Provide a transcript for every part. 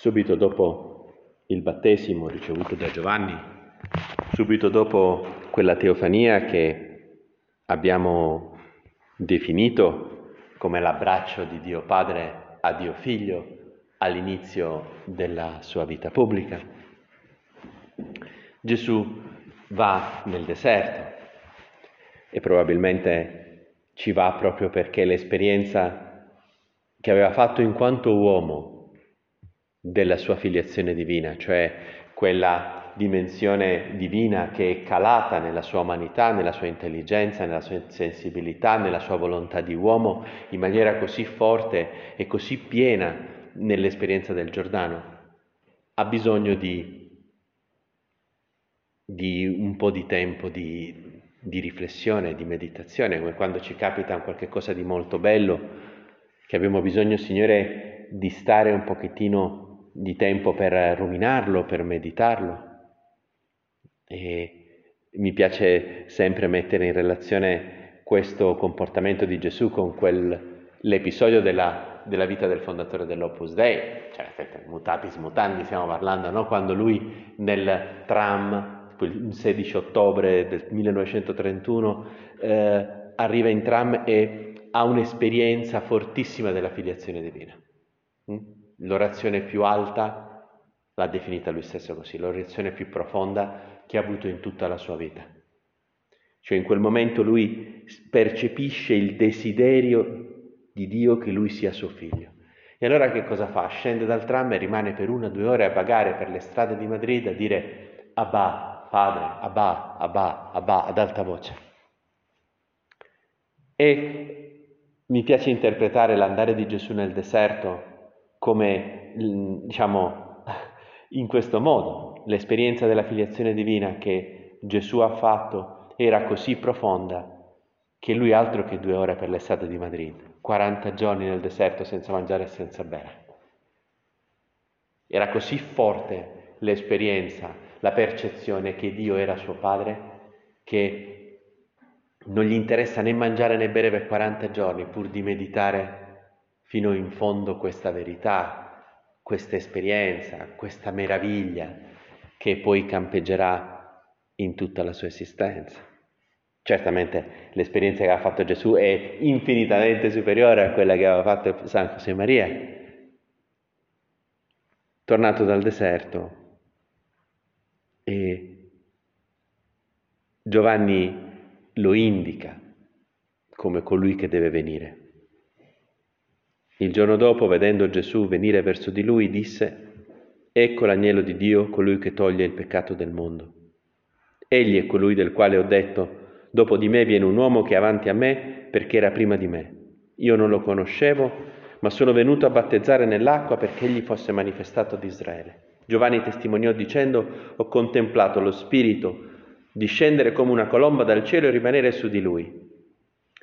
subito dopo il battesimo ricevuto da Giovanni, subito dopo quella teofania che abbiamo definito come l'abbraccio di Dio Padre a Dio Figlio all'inizio della sua vita pubblica, Gesù va nel deserto e probabilmente ci va proprio perché l'esperienza che aveva fatto in quanto uomo della sua filiazione divina, cioè quella dimensione divina che è calata nella sua umanità, nella sua intelligenza, nella sua sensibilità, nella sua volontà di uomo in maniera così forte e così piena nell'esperienza del Giordano, ha bisogno di, di un po' di tempo di, di riflessione, di meditazione, come quando ci capita qualcosa di molto bello che abbiamo bisogno, Signore, di stare un pochettino di tempo per ruminarlo, per meditarlo. E mi piace sempre mettere in relazione questo comportamento di Gesù con quell'episodio della, della vita del fondatore dell'Opus Dei, cioè mutatis mutandi stiamo parlando, no? quando lui nel tram, il 16 ottobre del 1931, eh, arriva in tram e ha un'esperienza fortissima della filiazione divina. Mm? L'orazione più alta l'ha definita lui stesso così, l'orazione più profonda che ha avuto in tutta la sua vita. Cioè in quel momento lui percepisce il desiderio di Dio che lui sia suo figlio. E allora che cosa fa? Scende dal tram e rimane per una o due ore a vagare per le strade di Madrid a dire Abba, padre, Abba, Abba, Abba, ad alta voce. E mi piace interpretare l'andare di Gesù nel deserto come, diciamo, in questo modo. L'esperienza della filiazione divina che Gesù ha fatto era così profonda che lui altro che due ore per l'estate di Madrid, 40 giorni nel deserto senza mangiare e senza bere. Era così forte l'esperienza, la percezione che Dio era suo padre, che non gli interessa né mangiare né bere per 40 giorni pur di meditare fino in fondo questa verità, questa esperienza, questa meraviglia che poi campeggerà in tutta la sua esistenza. Certamente l'esperienza che ha fatto Gesù è infinitamente superiore a quella che aveva fatto San José Maria. Tornato dal deserto, e Giovanni lo indica come colui che deve venire. Il giorno dopo, vedendo Gesù venire verso di lui, disse, Ecco l'agnello di Dio, colui che toglie il peccato del mondo. Egli è colui del quale ho detto, dopo di me viene un uomo che è avanti a me perché era prima di me. Io non lo conoscevo, ma sono venuto a battezzare nell'acqua perché egli fosse manifestato ad Israele. Giovanni testimoniò dicendo, ho contemplato lo Spirito discendere come una colomba dal cielo e rimanere su di lui.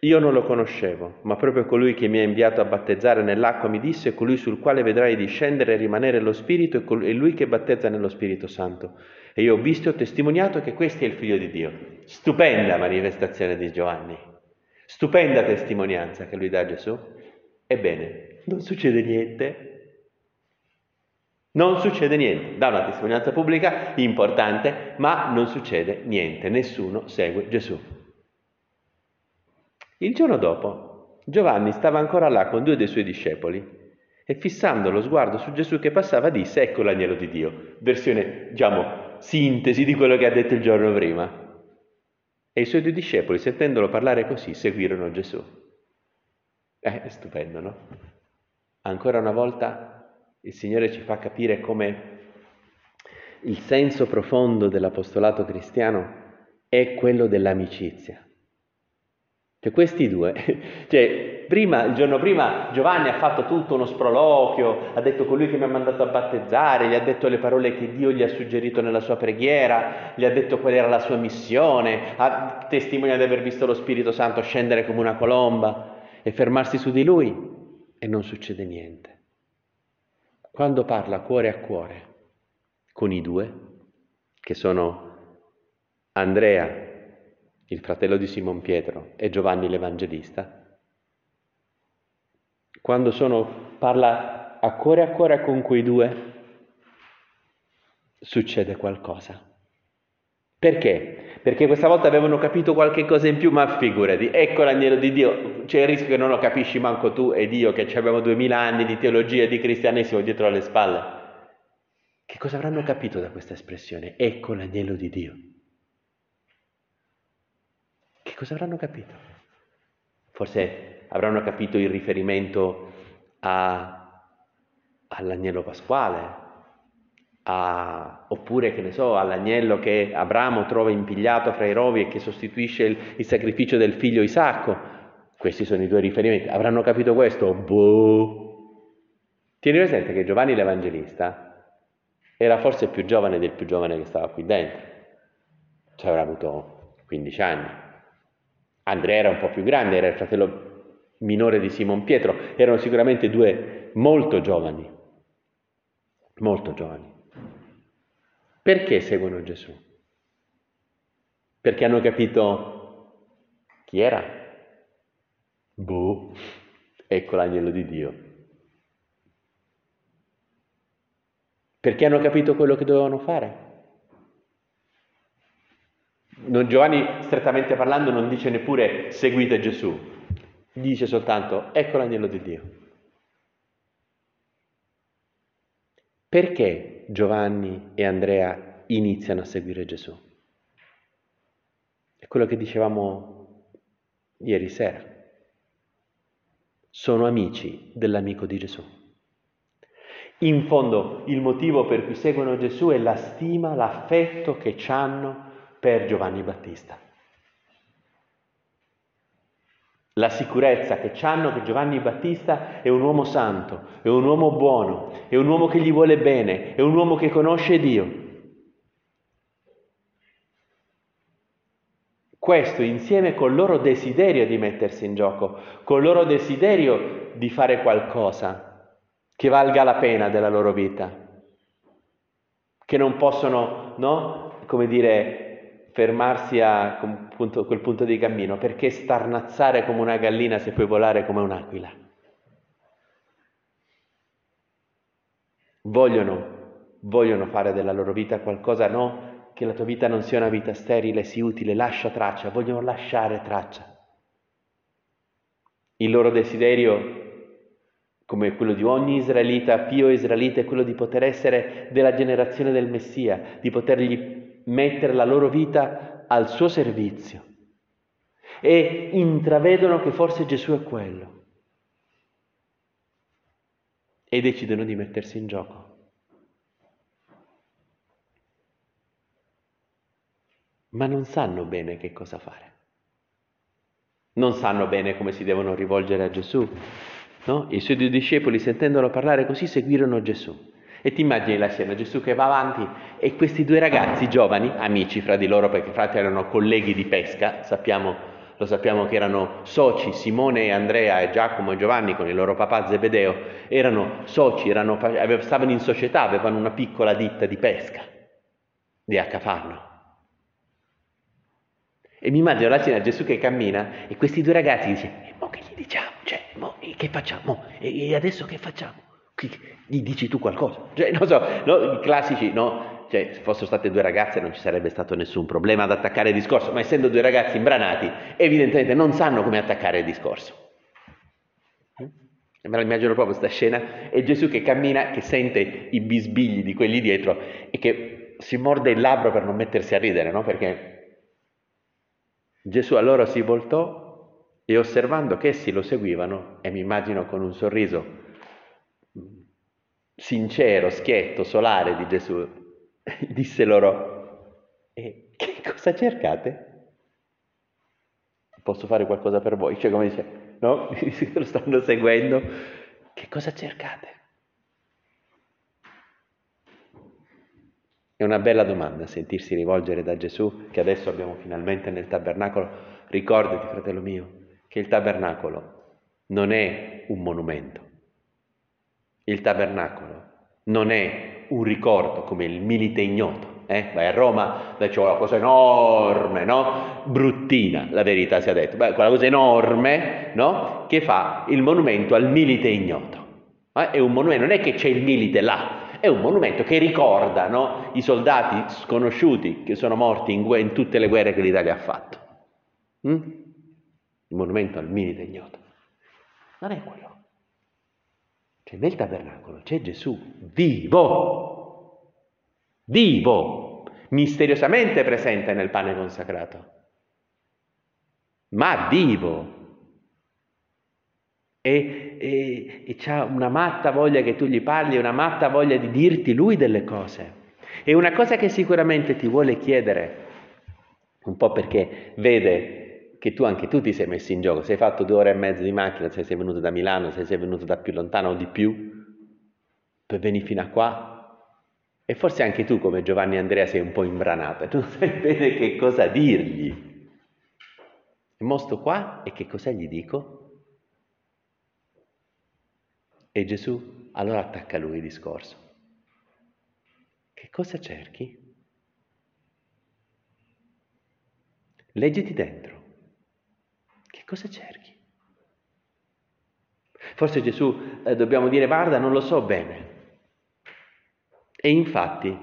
Io non lo conoscevo, ma proprio colui che mi ha inviato a battezzare nell'acqua mi disse, colui sul quale vedrai discendere e rimanere lo Spirito è lui che battezza nello Spirito Santo. E io ho visto e ho testimoniato che questo è il Figlio di Dio. Stupenda manifestazione di Giovanni, stupenda testimonianza che lui dà a Gesù. Ebbene, non succede niente, non succede niente, dà una testimonianza pubblica importante, ma non succede niente, nessuno segue Gesù. Il giorno dopo Giovanni stava ancora là con due dei suoi discepoli e fissando lo sguardo su Gesù che passava disse ecco l'agnello di Dio, versione diciamo sintesi di quello che ha detto il giorno prima. E i suoi due discepoli sentendolo parlare così seguirono Gesù. Eh, è stupendo, no? Ancora una volta il Signore ci fa capire come il senso profondo dell'apostolato cristiano è quello dell'amicizia. Cioè questi due, cioè prima, il giorno prima Giovanni ha fatto tutto uno sproloquio, ha detto colui che mi ha mandato a battezzare, gli ha detto le parole che Dio gli ha suggerito nella sua preghiera, gli ha detto qual era la sua missione, ha testimoniato di aver visto lo Spirito Santo scendere come una colomba e fermarsi su di lui e non succede niente. Quando parla cuore a cuore con i due, che sono Andrea, il fratello di Simon Pietro, e Giovanni l'Evangelista, quando sono, parla a cuore a cuore con quei due, succede qualcosa. Perché? Perché questa volta avevano capito qualche cosa in più, ma figurati, ecco l'agnello di Dio, c'è il rischio che non lo capisci manco tu e Dio, che abbiamo duemila anni di teologia e di cristianesimo dietro alle spalle. Che cosa avranno capito da questa espressione? Ecco l'agnello di Dio. Cosa avranno capito? Forse avranno capito il riferimento a, all'agnello pasquale, a, oppure che ne so, all'agnello che Abramo trova impigliato fra i rovi e che sostituisce il, il, sacrificio del figlio Isacco. Questi sono i due riferimenti. Avranno capito questo? Boh. Tieni presente che Giovanni l'Evangelista era forse più giovane del più giovane che stava qui dentro. Cioè avrà avuto 15 anni. Andrea era un po' più grande, era il fratello minore di Simon Pietro. Erano sicuramente due molto giovani. Molto giovani. Perché seguono Gesù? Perché hanno capito chi era? Boh, ecco l'agnello di Dio. Perché hanno capito quello che dovevano fare? Non, Giovanni, strettamente parlando, non dice neppure seguite Gesù, dice soltanto ecco l'agnello di Dio. Perché Giovanni e Andrea iniziano a seguire Gesù? È quello che dicevamo ieri sera. Sono amici dell'amico di Gesù. In fondo il motivo per cui seguono Gesù è la stima, l'affetto che hanno per Giovanni Battista. la sicurezza che hanno che Giovanni Battista è un uomo santo, è un uomo buono, è un uomo che gli vuole bene, è un uomo che conosce Dio. Questo insieme col loro desiderio di mettersi in gioco, col loro desiderio di fare qualcosa che valga la pena della loro vita, che non possono, no? Come dire, fermarsi a quel punto di cammino, perché starnazzare come una gallina se puoi volare come un'aquila? Vogliono, vogliono fare della loro vita qualcosa, no? Che la tua vita non sia una vita sterile, sia utile, lascia traccia, vogliono lasciare traccia. Il loro desiderio come quello di ogni israelita, pio israelita, è quello di poter essere della generazione del Messia, di potergli mettere la loro vita al suo servizio e intravedono che forse Gesù è quello e decidono di mettersi in gioco. Ma non sanno bene che cosa fare. Non sanno bene come si devono rivolgere a Gesù. No? I suoi due discepoli, sentendolo parlare così, seguirono Gesù. E ti immagini la scena, Gesù che va avanti e questi due ragazzi giovani, amici fra di loro, perché frati erano colleghi di pesca, sappiamo, lo sappiamo che erano soci, Simone e Andrea e Giacomo e Giovanni con il loro papà Zebedeo, erano soci, erano, stavano in società, avevano una piccola ditta di pesca di Accafarno. E mi immagino la scena, Gesù che cammina e questi due ragazzi dicono, e mo che gli diciamo? Cioè, mo, che facciamo? E adesso che facciamo? Gli dici tu qualcosa. Cioè, non so, no, i classici, no? Cioè, se fossero state due ragazze non ci sarebbe stato nessun problema ad attaccare il discorso, ma essendo due ragazzi imbranati, evidentemente non sanno come attaccare il discorso. Me la immagino proprio questa scena, è Gesù che cammina, che sente i bisbigli di quelli dietro e che si morde il labbro per non mettersi a ridere, no? Perché Gesù allora si voltò e osservando che essi lo seguivano, e mi immagino con un sorriso sincero, schietto, solare di Gesù, disse loro, e che cosa cercate? Posso fare qualcosa per voi? Cioè come dice, no? lo stanno seguendo, che cosa cercate? È una bella domanda sentirsi rivolgere da Gesù, che adesso abbiamo finalmente nel tabernacolo. Ricordati, fratello mio, che il tabernacolo non è un monumento, il tabernacolo non è un ricordo come il milite ignoto. Eh? Vai a Roma, là c'è una cosa enorme, no? Bruttina, la verità sia detta. Beh, quella cosa enorme, no? Che fa il monumento al milite ignoto. Eh? È un monumento, non è che c'è il milite là, è un monumento che ricorda no, i soldati sconosciuti che sono morti in, in, tutte le guerre che l'Italia ha fatto. Mm? Il monumento al milite ignoto. Non è quello. Cioè nel tabernacolo c'è Gesù vivo, vivo, misteriosamente presente nel pane consacrato, ma vivo. E, e, e c'ha una matta voglia che tu gli parli, una matta voglia di dirti lui delle cose. E una cosa che sicuramente ti vuole chiedere, un po' perché vede che tu anche tu ti sei messo in gioco, sei fatto due ore e mezza di macchina, se sei venuto da Milano, se sei venuto da più lontano o di più, per venire fino a qua. E forse anche tu, come Giovanni Andrea, sei un po' imbranato e non sai bene che cosa dirgli. E mostro qua e che cosa gli dico? E Gesù allora attacca a lui il discorso. Che cosa cerchi? Leggiti dentro cosa cerchi? Forse Gesù eh, dobbiamo dire, guarda, non lo so bene. E infatti,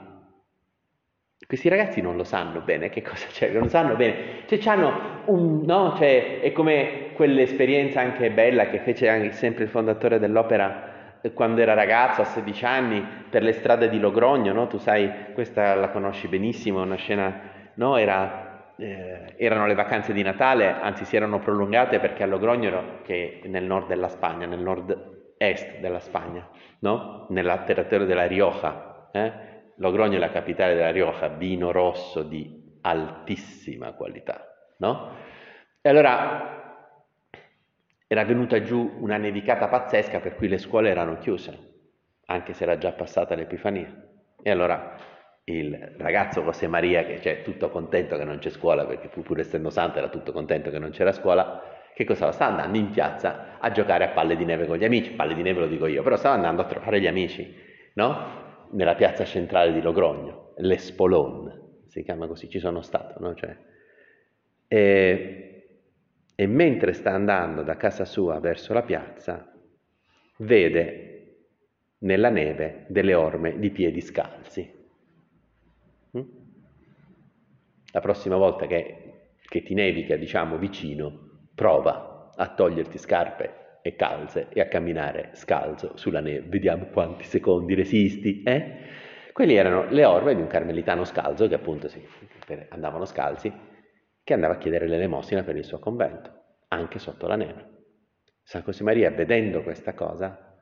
questi ragazzi non lo sanno bene che cosa cercano, non sanno bene. Cioè, hanno un, no? Cioè, è come quell'esperienza anche bella che fece anche sempre il fondatore dell'opera eh, quando era ragazzo, a 16 anni, per le strade di Logrogno, no? Tu sai, questa la conosci benissimo, una scena, no? Era eh, erano le vacanze di Natale, anzi si erano prolungate perché a Logroño, che è nel nord della Spagna, nel nord-est della Spagna, no? nel territorio della Rioja, eh? Logroño è la capitale della Rioja, vino rosso di altissima qualità, no? E allora era venuta giù una nevicata pazzesca per cui le scuole erano chiuse, anche se era già passata l'Epifania. E allora il ragazzo José Maria, che è tutto contento che non c'è scuola, perché pur essendo santo era tutto contento che non c'era scuola, che cosa sta andando in piazza a giocare a palle di neve con gli amici, palle di neve lo dico io, però stava andando a trovare gli amici, no? Nella piazza centrale di Logrogno, l'Espolon, si chiama così, ci sono stato, no? Cioè, e, e mentre sta andando da casa sua verso la piazza, vede nella neve delle orme di piedi scalzi La prossima volta che, che ti nevica, diciamo, vicino, prova a toglierti scarpe e calze e a camminare scalzo sulla neve. Vediamo quanti secondi resisti, eh? Quelli erano le orme di un carmelitano scalzo, che appunto sì, andavano scalzi, che andava a chiedere l'elemosina per il suo convento, anche sotto la neve. San Maria, vedendo questa cosa,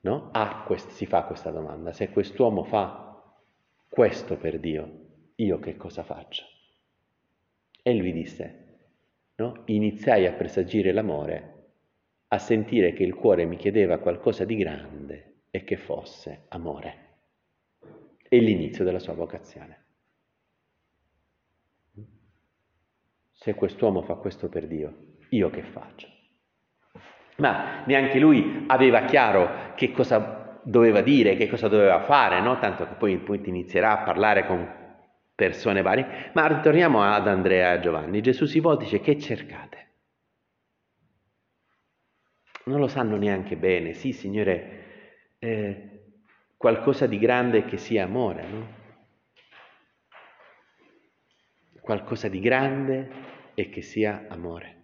no? ah, quest- si fa questa domanda, se quest'uomo fa questo per Dio, io che cosa faccio? E lui disse, no? iniziai a presagire l'amore, a sentire che il cuore mi chiedeva qualcosa di grande e che fosse amore. È l'inizio della sua vocazione. Se quest'uomo fa questo per Dio, io che faccio? Ma neanche lui aveva chiaro che cosa doveva dire, che cosa doveva fare, no? tanto che poi, poi inizierà a parlare con persone varie, ma ritorniamo ad Andrea e a Giovanni. Gesù si vuole e dice che cercate? Non lo sanno neanche bene, sì Signore, eh, qualcosa di grande che sia amore, no? Qualcosa di grande e che sia amore.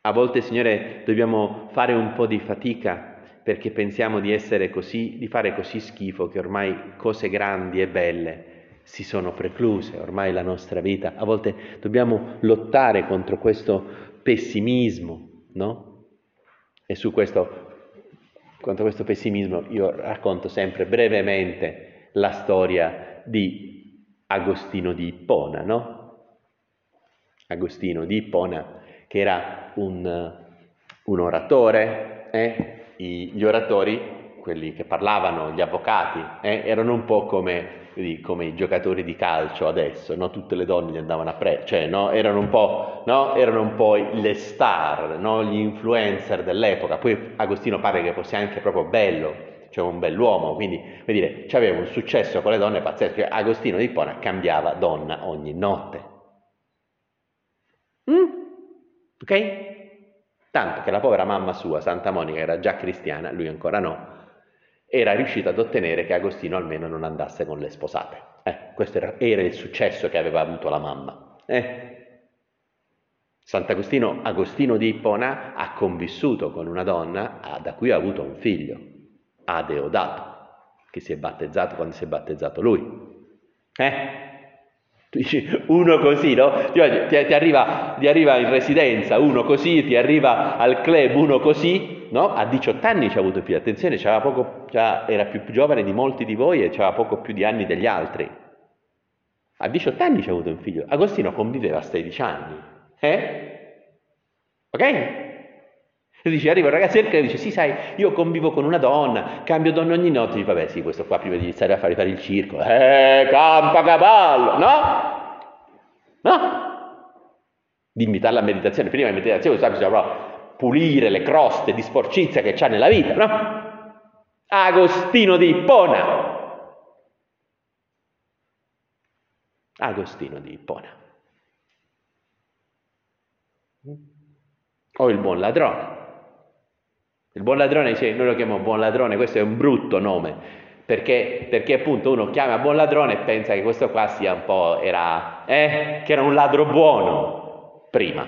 A volte, Signore, dobbiamo fare un po' di fatica perché pensiamo di essere così, di fare così schifo che ormai cose grandi e belle si sono precluse, ormai la nostra vita. A volte dobbiamo lottare contro questo pessimismo, no? E su questo, contro questo pessimismo io racconto sempre brevemente la storia di Agostino di Ippona, no? Agostino di Ippona, che era un, un oratore, eh? Gli oratori, quelli che parlavano, gli avvocati, eh, erano un po' come, come, i giocatori di calcio adesso, no? tutte le donne gli andavano a prendere, cioè no? erano, un po', no? erano un po' le star, gli influencer dell'epoca. Poi Agostino pare che fosse anche proprio bello, cioè un bell'uomo, quindi vuol dire, aveva un successo con le donne pazzesco. Cioè, Agostino di Ippona cambiava donna ogni notte. Mm? Ok? Tanto che la povera mamma sua, Santa Monica, era già cristiana, lui ancora no, era riuscito ad ottenere che Agostino almeno non andasse con le sposate. Eh, questo era, era, il successo che aveva avuto la mamma. Eh. Sant'Agostino, Agostino di Ippona, ha convissuto con una donna da cui ha avuto un figlio, Adeodato, che si è battezzato quando si è battezzato lui. Eh? Uno così, no? Ti, ti, ti, arriva, ti, arriva, in residenza uno così, ti arriva al club uno così, no? A 18 anni ci ha avuto più attenzione, poco, era più giovane di molti di voi e aveva poco più di anni degli altri. A 18 anni ci ha avuto un figlio. Agostino conviveva a 16 anni. Eh? Ok? E dice, arriva un ragazzetto e dice, sì sai, io convivo con una donna, cambio donna ogni notte, dice, vabbè sì, questo qua prima di iniziare a fare, fare il circo, eh, campa cavallo, no? No? Di invitarla a meditazione, prima di meditazione bisogna pulire le croste di sporcizia che c'ha nella vita, no? Agostino di Ippona. Agostino di Ippona. O il buon ladrone. Il buon ladrone dice, noi lo chiamiamo buon ladrone, questo è un brutto nome, perché, perché appunto uno chiama buon ladrone e pensa che questo qua sia un po', era, eh, che era un ladro buono prima,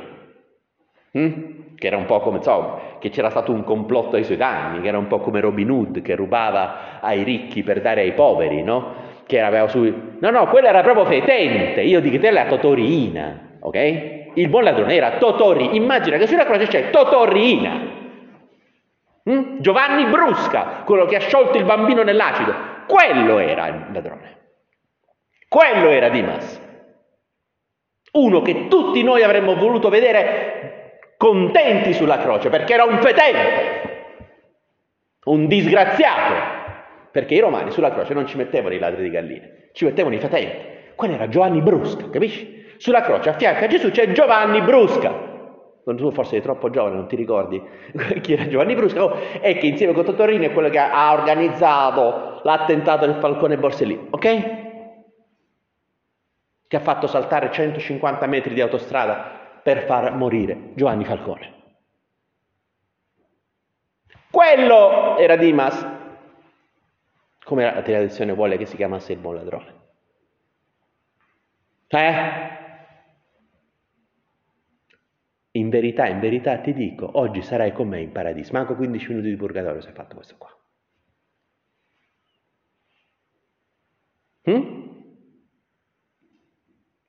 mm? che era un po' come, insomma, che c'era stato un complotto ai suoi danni, che era un po' come Robin Hood che rubava ai ricchi per dare ai poveri, no? Che aveva su... No, no, quello era proprio fetente, io dico te la Totorina, ok? Il buon ladrone era Totori, immagina che sulla croce c'è Totorina, Mm? Giovanni Brusca, quello che ha sciolto il bambino nell'acido, quello era il ladrone. Quello era Dimas. Uno che tutti noi avremmo voluto vedere contenti sulla croce, perché era un fetente, un disgraziato. Perché i romani sulla croce non ci mettevano i ladri di galline, ci mettevano i fetenti. Quello era Giovanni Brusca, capisci? Sulla croce a fianco a Gesù c'è Giovanni Brusca tu forse sei troppo giovane, non ti ricordi chi era Giovanni Brusca, oh, e che insieme con Totorino è quello che ha organizzato l'attentato del Falcone Borsellino, ok? Che ha fatto saltare 150 metri di autostrada per far morire Giovanni Falcone. Quello era Dimas, come la tradizione vuole che si chiamasse il buon ladrone. Eh? In verità, in verità ti dico, oggi sarai con me in paradiso. Manco 15 minuti di purgatorio se hai fatto questo qua. Hm?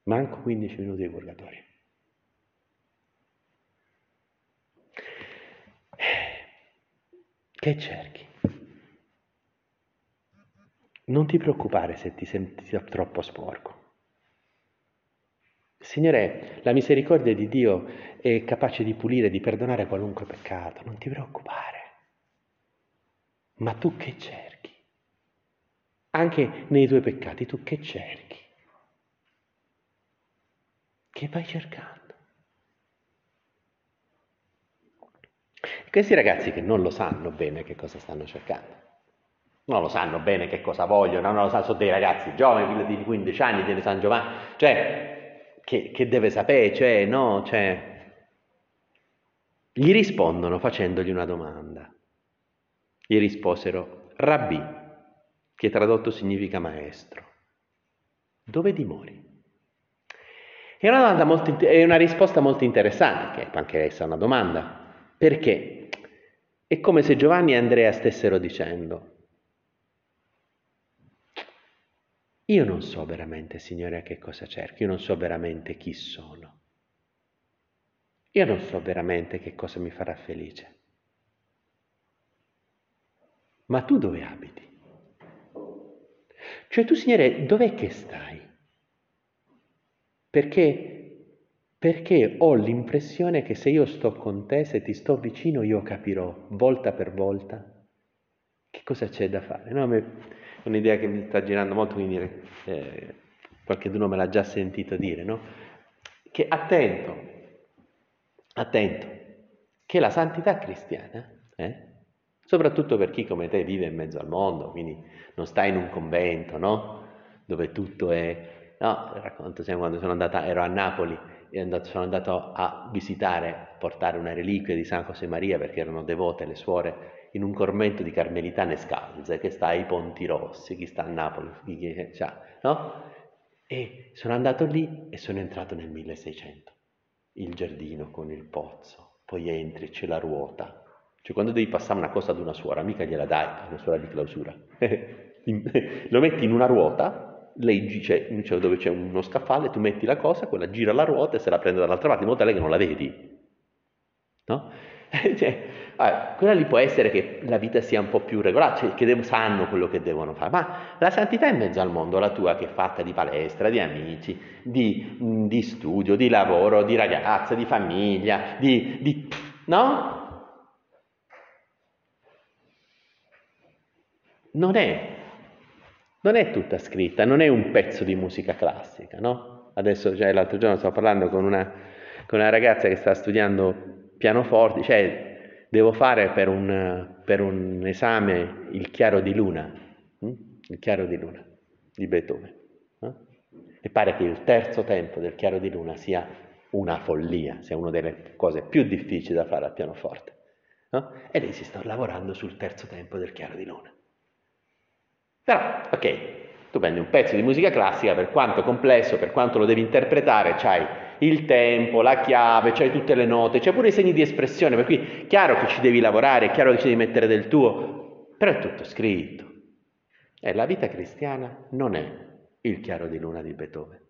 Manco 15 minuti di purgatorio. Che cerchi? Non ti preoccupare se ti senti troppo sporco. Signore, la misericordia di Dio è capace di pulire, di perdonare qualunque peccato, non ti preoccupare. Ma tu che cerchi? Anche nei tuoi peccati, tu che cerchi? Che vai cercando? Questi ragazzi che non lo sanno bene che cosa stanno cercando, non lo sanno bene che cosa vogliono, non lo sanno, sono dei ragazzi giovani, di 15 anni, di San Giovanni, cioè che, che deve sapere, cioè, no, cioè, gli rispondono facendogli una domanda. Gli risposero, Rabbi, che tradotto significa maestro, dove dimori? È una, molto, è una risposta molto interessante, che è anche essa una domanda, perché è come se Giovanni e Andrea stessero dicendo, Io non so veramente, Signore, a che cosa cerchi, io non so veramente chi sono. Io non so veramente che cosa mi farà felice. Ma tu dove abiti? Cioè tu, Signore, dov'è che stai? Perché, perché ho l'impressione che se io sto con te, se ti sto vicino, io capirò volta per volta che cosa c'è da fare. No, un'idea che mi sta girando molto, quindi eh, qualcuno me l'ha già sentito dire, no? Che attento, attento, che la santità cristiana, eh, soprattutto per chi come te vive in mezzo al mondo, quindi non sta in un convento, no? Dove tutto è... No, racconto sempre quando sono andata, ero a Napoli e andato, sono andato a visitare, portare una reliquia di San José Maria perché erano devote le suore in un convento di carmelitane scalze che sta ai Ponti Rossi, chi sta a Napoli, chi, cioè, no? E sono andato lì e sono entrato nel 1600, il giardino con il pozzo, poi entri, c'è la ruota. Cioè quando devi passare una cosa ad una suora, mica gliela dai, una suora di clausura. Lo metti in una ruota, lei dice, cioè dove c'è uno scaffale, tu metti la cosa, quella gira la ruota e se la prende dall'altra parte, in modo tale che non la vedi. No? cioè, allora, quella lì può essere che la vita sia un po' più regolare, cioè che dev- sanno quello che devono fare, ma la santità in mezzo al mondo, la tua che è fatta di palestra, di amici, di, di studio, di lavoro, di ragazza, di famiglia, di, di no? Non è, non è tutta scritta, non è un pezzo di musica classica, no? Adesso, cioè, l'altro giorno stavo parlando con una, con una ragazza che sta studiando pianoforte, cioè devo fare per un, per un esame il chiaro di luna, hm? il chiaro di luna di Beethoven. No? E pare che il terzo tempo del chiaro di luna sia una follia, sia una delle cose più difficili da fare al pianoforte. No? E lei si sta lavorando sul terzo tempo del chiaro di luna. Però, ok, tu prendi un pezzo di musica classica, per quanto complesso, per quanto lo devi interpretare, c'hai il tempo, la chiave, c'hai tutte le note, c'è pure i segni di espressione, per cui è chiaro che ci devi lavorare, è chiaro che ci devi mettere del tuo, però è tutto scritto. E la vita cristiana non è il chiaro di luna di Beethoven.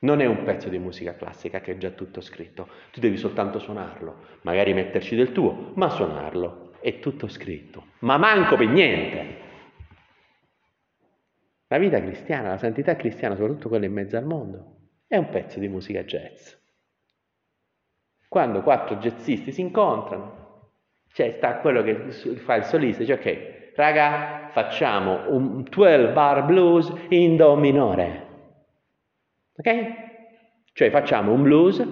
Non è un pezzo di musica classica che è già tutto scritto, tu devi soltanto suonarlo, magari metterci del tuo, ma suonarlo, è tutto scritto, ma manco per niente. La vita cristiana, la santità cristiana, soprattutto quella in mezzo al mondo, è un pezzo di musica jazz. Quando quattro jazzisti si incontrano, cioè sta quello che fa il solista, dice ok, raga, facciamo un 12 bar blues in do minore. Ok? Cioè facciamo un blues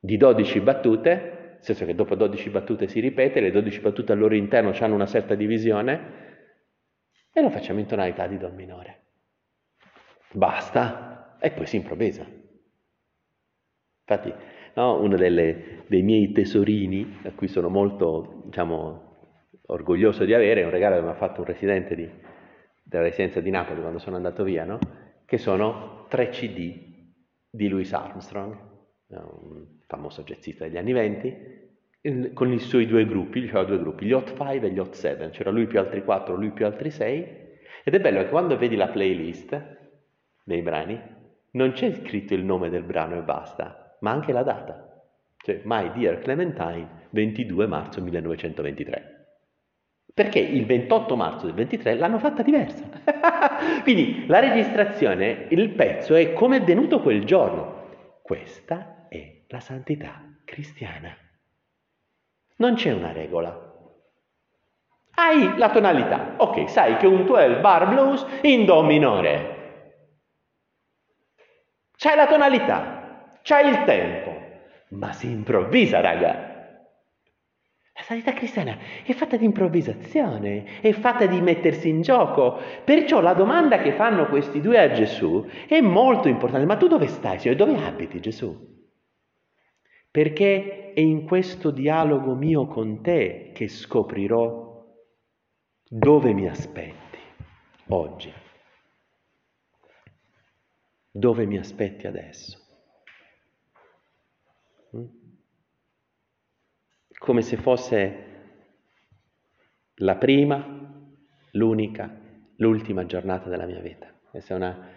di 12 battute, nel senso che dopo 12 battute si ripete, le 12 battute al loro interno hanno una certa divisione, e lo facciamo in tonalità di Do minore. Basta, e poi si improvvisa. Infatti, no, uno delle, dei miei tesorini, a cui sono molto, diciamo, orgoglioso di avere, è un regalo che mi ha fatto un residente di, della residenza di Napoli quando sono andato via, no? che sono tre CD di Louis Armstrong, un famoso jazzista degli anni venti, con i suoi due gruppi, diceva due gruppi, gli Hot 5 e gli Hot 7, c'era lui più altri 4, lui più altri 6, ed è bello che quando vedi la playlist dei brani, non c'è scritto il nome del brano e basta, ma anche la data. Cioè, My Dear Clementine, 22 marzo 1923. Perché il 28 marzo del 23 l'hanno fatta diversa. Quindi la registrazione, il pezzo è come è venuto quel giorno. Questa è la santità cristiana. Non c'è una regola. Hai la tonalità. Ok, sai che un 12 bar blues in do minore. C'hai la tonalità, c'hai il tempo, ma si improvvisa, raga. La sanità cristiana è fatta di improvvisazione, è fatta di mettersi in gioco. Perciò la domanda che fanno questi due a Gesù è molto importante. Ma tu dove stai, Signore? Dove abiti, Gesù? Perché è in questo dialogo mio con te che scoprirò dove mi aspetti oggi. Dove mi aspetti adesso? Mm? Come se fosse la prima, l'unica, l'ultima giornata della mia vita. Questa è una,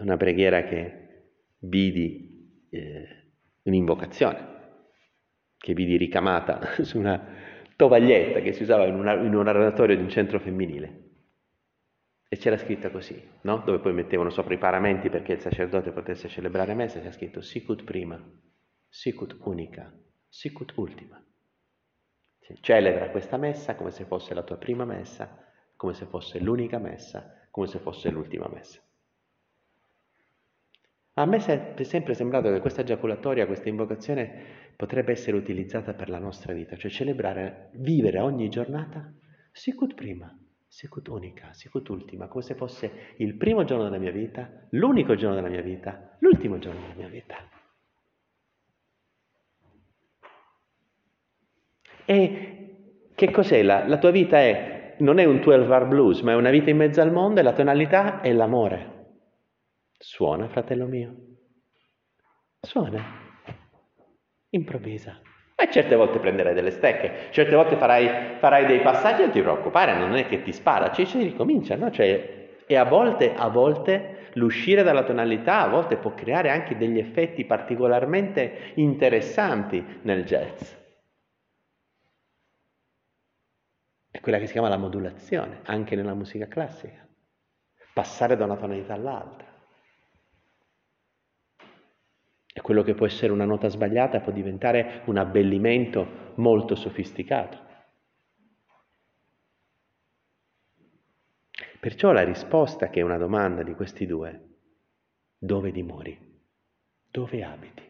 una preghiera che vidi eh, un'invocazione che vidi ricamata su una tovaglietta che si usava in, una, in un oratorio di un centro femminile. E c'era scritta così, no? dove poi mettevano sopra i paramenti perché il sacerdote potesse celebrare messa, c'era scritto sicut prima, sicut unica, sicut ultima. Celebra questa messa come se fosse la tua prima messa, come se fosse l'unica messa, come se fosse l'ultima messa. A me è sempre sembrato che questa giaculatoria, questa invocazione potrebbe essere utilizzata per la nostra vita, cioè celebrare, vivere ogni giornata sicut prima, sicut unica, sicut ultima, come se fosse il primo giorno della mia vita, l'unico giorno della mia vita, l'ultimo giorno della mia vita. E che cos'è? La, la tua vita è, non è un 12 bar blues, ma è una vita in mezzo al mondo e la tonalità è l'amore. Suona, fratello mio. Suona. Improvvisa. E certe volte prenderai delle stecche, certe volte farai, farai dei passaggi, non ti preoccupare, non è che ti spara, ci si ricomincia, no? Cioè, e a volte, a volte l'uscire dalla tonalità a volte può creare anche degli effetti particolarmente interessanti nel jazz. È quella che si chiama la modulazione, anche nella musica classica. Passare da una tonalità all'altra. E quello che può essere una nota sbagliata può diventare un abbellimento molto sofisticato. Perciò la risposta che è una domanda di questi due, dove dimori? Dove abiti?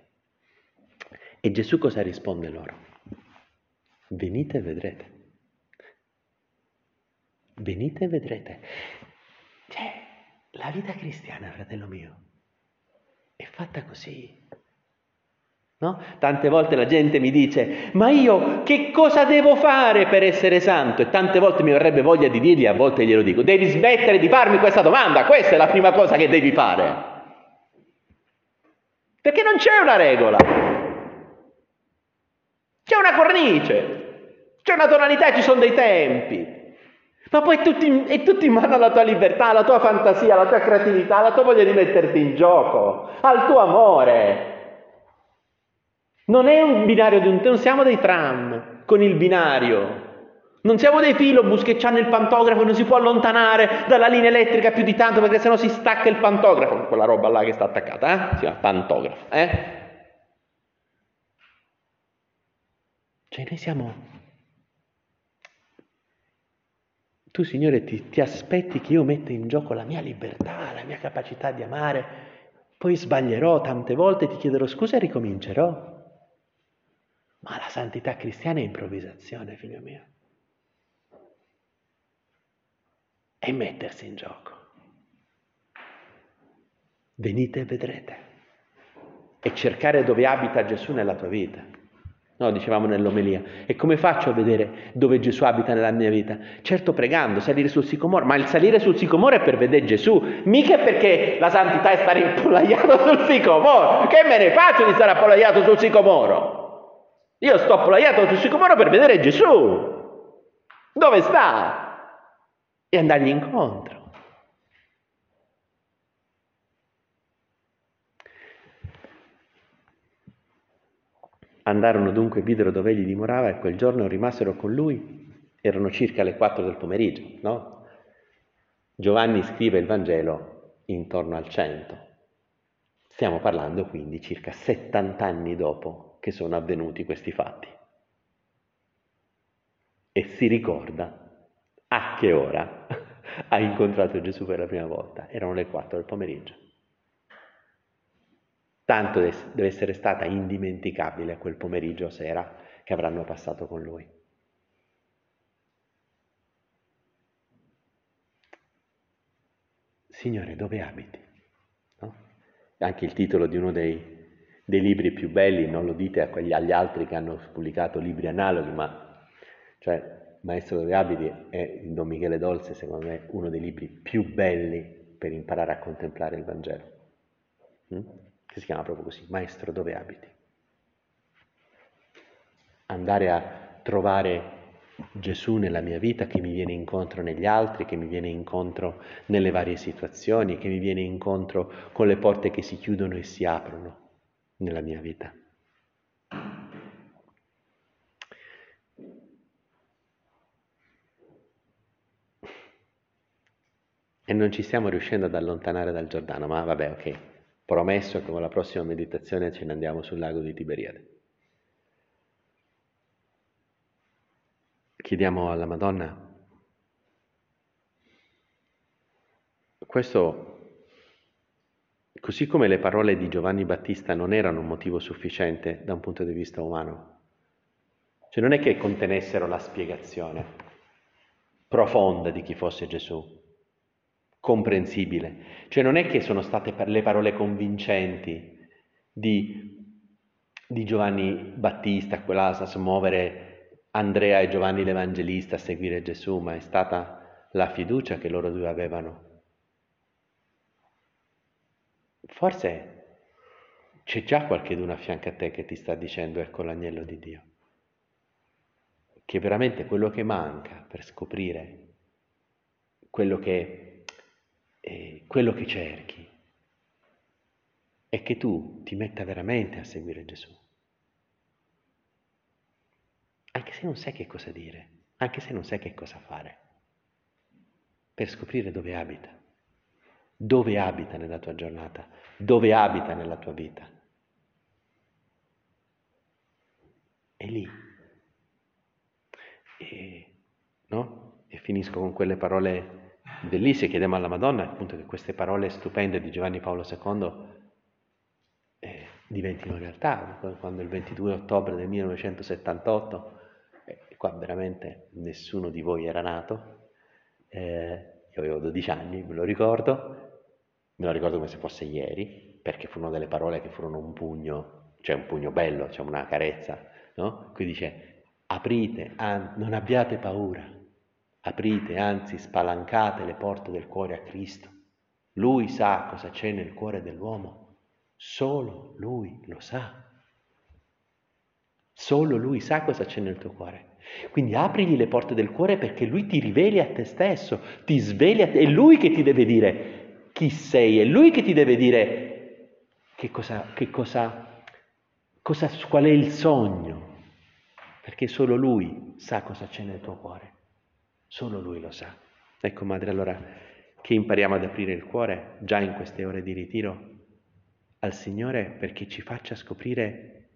E Gesù cosa risponde loro? Venite e vedrete. Venite e vedrete. Cioè, la vita cristiana, fratello mio, è fatta così. No? Tante volte la gente mi dice, ma io che cosa devo fare per essere santo? E tante volte mi verrebbe voglia di dirgli, a volte glielo dico, devi smettere di farmi questa domanda, questa è la prima cosa che devi fare. Perché non c'è una regola, c'è una cornice, c'è una tonalità, ci sono dei tempi. Ma poi in, è tutto in mano alla tua libertà, alla tua fantasia, alla tua creatività, alla tua voglia di metterti in gioco, al tuo amore. Non è un binario di un non siamo dei tram con il binario. Non siamo dei filobus che hanno il pantografo e non si può allontanare dalla linea elettrica più di tanto perché sennò si stacca il pantografo, quella roba là che sta attaccata, eh? Si chiama pantografo, eh? Cioè noi siamo... Tu Signore ti, ti aspetti che io metta in gioco la mia libertà, la mia capacità di amare, poi sbaglierò tante volte, ti chiederò scusa e ricomincerò. Ma la santità cristiana è improvvisazione, figlio mio. È mettersi in gioco. Venite e vedrete. E cercare dove abita Gesù nella tua vita. No, dicevamo nell'omelia. E come faccio a vedere dove Gesù abita nella mia vita? Certo pregando, salire sul sicomoro, ma il salire sul sicomoro è per vedere Gesù, mica perché la santità è stare impollaiato sul sicomoro. Che me ne faccio di stare appollaiato sul sicomoro? Io sto appollaiato sul sicomoro per vedere Gesù. Dove sta? E andargli incontro. Andarono dunque, videro dove egli dimorava e quel giorno rimasero con lui. Erano circa le 4 del pomeriggio, no? Giovanni scrive il Vangelo intorno al 100. Stiamo parlando quindi circa 70 anni dopo che sono avvenuti questi fatti. E si ricorda a che ora ha incontrato Gesù per la prima volta. Erano le 4 del pomeriggio. Tanto deve essere stata indimenticabile quel pomeriggio sera che avranno passato con lui. Signore, dove abiti? No? Anche il titolo di uno dei dei libri più belli, non lo dite agli altri che hanno pubblicato libri analoghi, ma cioè Maestro abiti è Don Michele Dolce, secondo me, uno dei libri più belli per imparare a contemplare il Vangelo, mm? che si chiama proprio così, Maestro dove abiti. Andare a trovare Gesù nella mia vita che mi viene incontro negli altri, che mi viene incontro nelle varie situazioni, che mi viene incontro con le porte che si chiudono e si aprono nella mia vita. E non ci stiamo riuscendo ad allontanare dal Giordano, ma vabbè, ok, promesso che con la prossima meditazione ce ne andiamo sul lago di Tiberiade. Chiediamo alla Madonna questo Così come le parole di Giovanni Battista non erano un motivo sufficiente da un punto di vista umano. Cioè non è che contenessero la spiegazione profonda di chi fosse Gesù, comprensibile. Cioè non è che sono state le parole convincenti di, di Giovanni Battista, quella a smuovere Andrea e Giovanni l'Evangelista a seguire Gesù, ma è stata la fiducia che loro due avevano. Forse c'è già qualcuno a fianco a te che ti sta dicendo ecco l'agnello di Dio, che veramente quello che manca per scoprire quello che, eh, quello che cerchi è che tu ti metta veramente a seguire Gesù. Anche se non sai che cosa dire, anche se non sai che cosa fare, per scoprire dove abita, dove abita nella tua giornata, dove abita nella tua vita. È lì. E, no? e finisco con quelle parole bellissime, chiediamo alla Madonna appunto che queste parole stupende di Giovanni Paolo II eh, diventino realtà. Quando il 22 ottobre del 1978, eh, qua veramente nessuno di voi era nato, eh, io avevo 12 anni, me lo ricordo, me lo ricordo come se fosse ieri, perché furono delle parole che furono un pugno, cioè un pugno bello, cioè una carezza, no? Qui dice, aprite, an- non abbiate paura, aprite, anzi spalancate le porte del cuore a Cristo. Lui sa cosa c'è nel cuore dell'uomo Solo Lui lo sa. Solo Lui sa cosa c'è nel tuo cuore. Quindi aprigli le porte del cuore perché Lui ti riveli a te stesso, ti sveli a te. È Lui che ti deve dire chi sei, è Lui che ti deve dire che cosa, che cosa, cosa qual è il sogno. Perché solo Lui sa cosa c'è nel tuo cuore. Solo Lui lo sa. Ecco, Madre, allora che impariamo ad aprire il cuore già in queste ore di ritiro al Signore perché ci faccia scoprire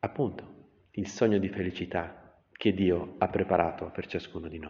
appunto il sogno di felicità che Dio ha preparato per ciascuno di noi.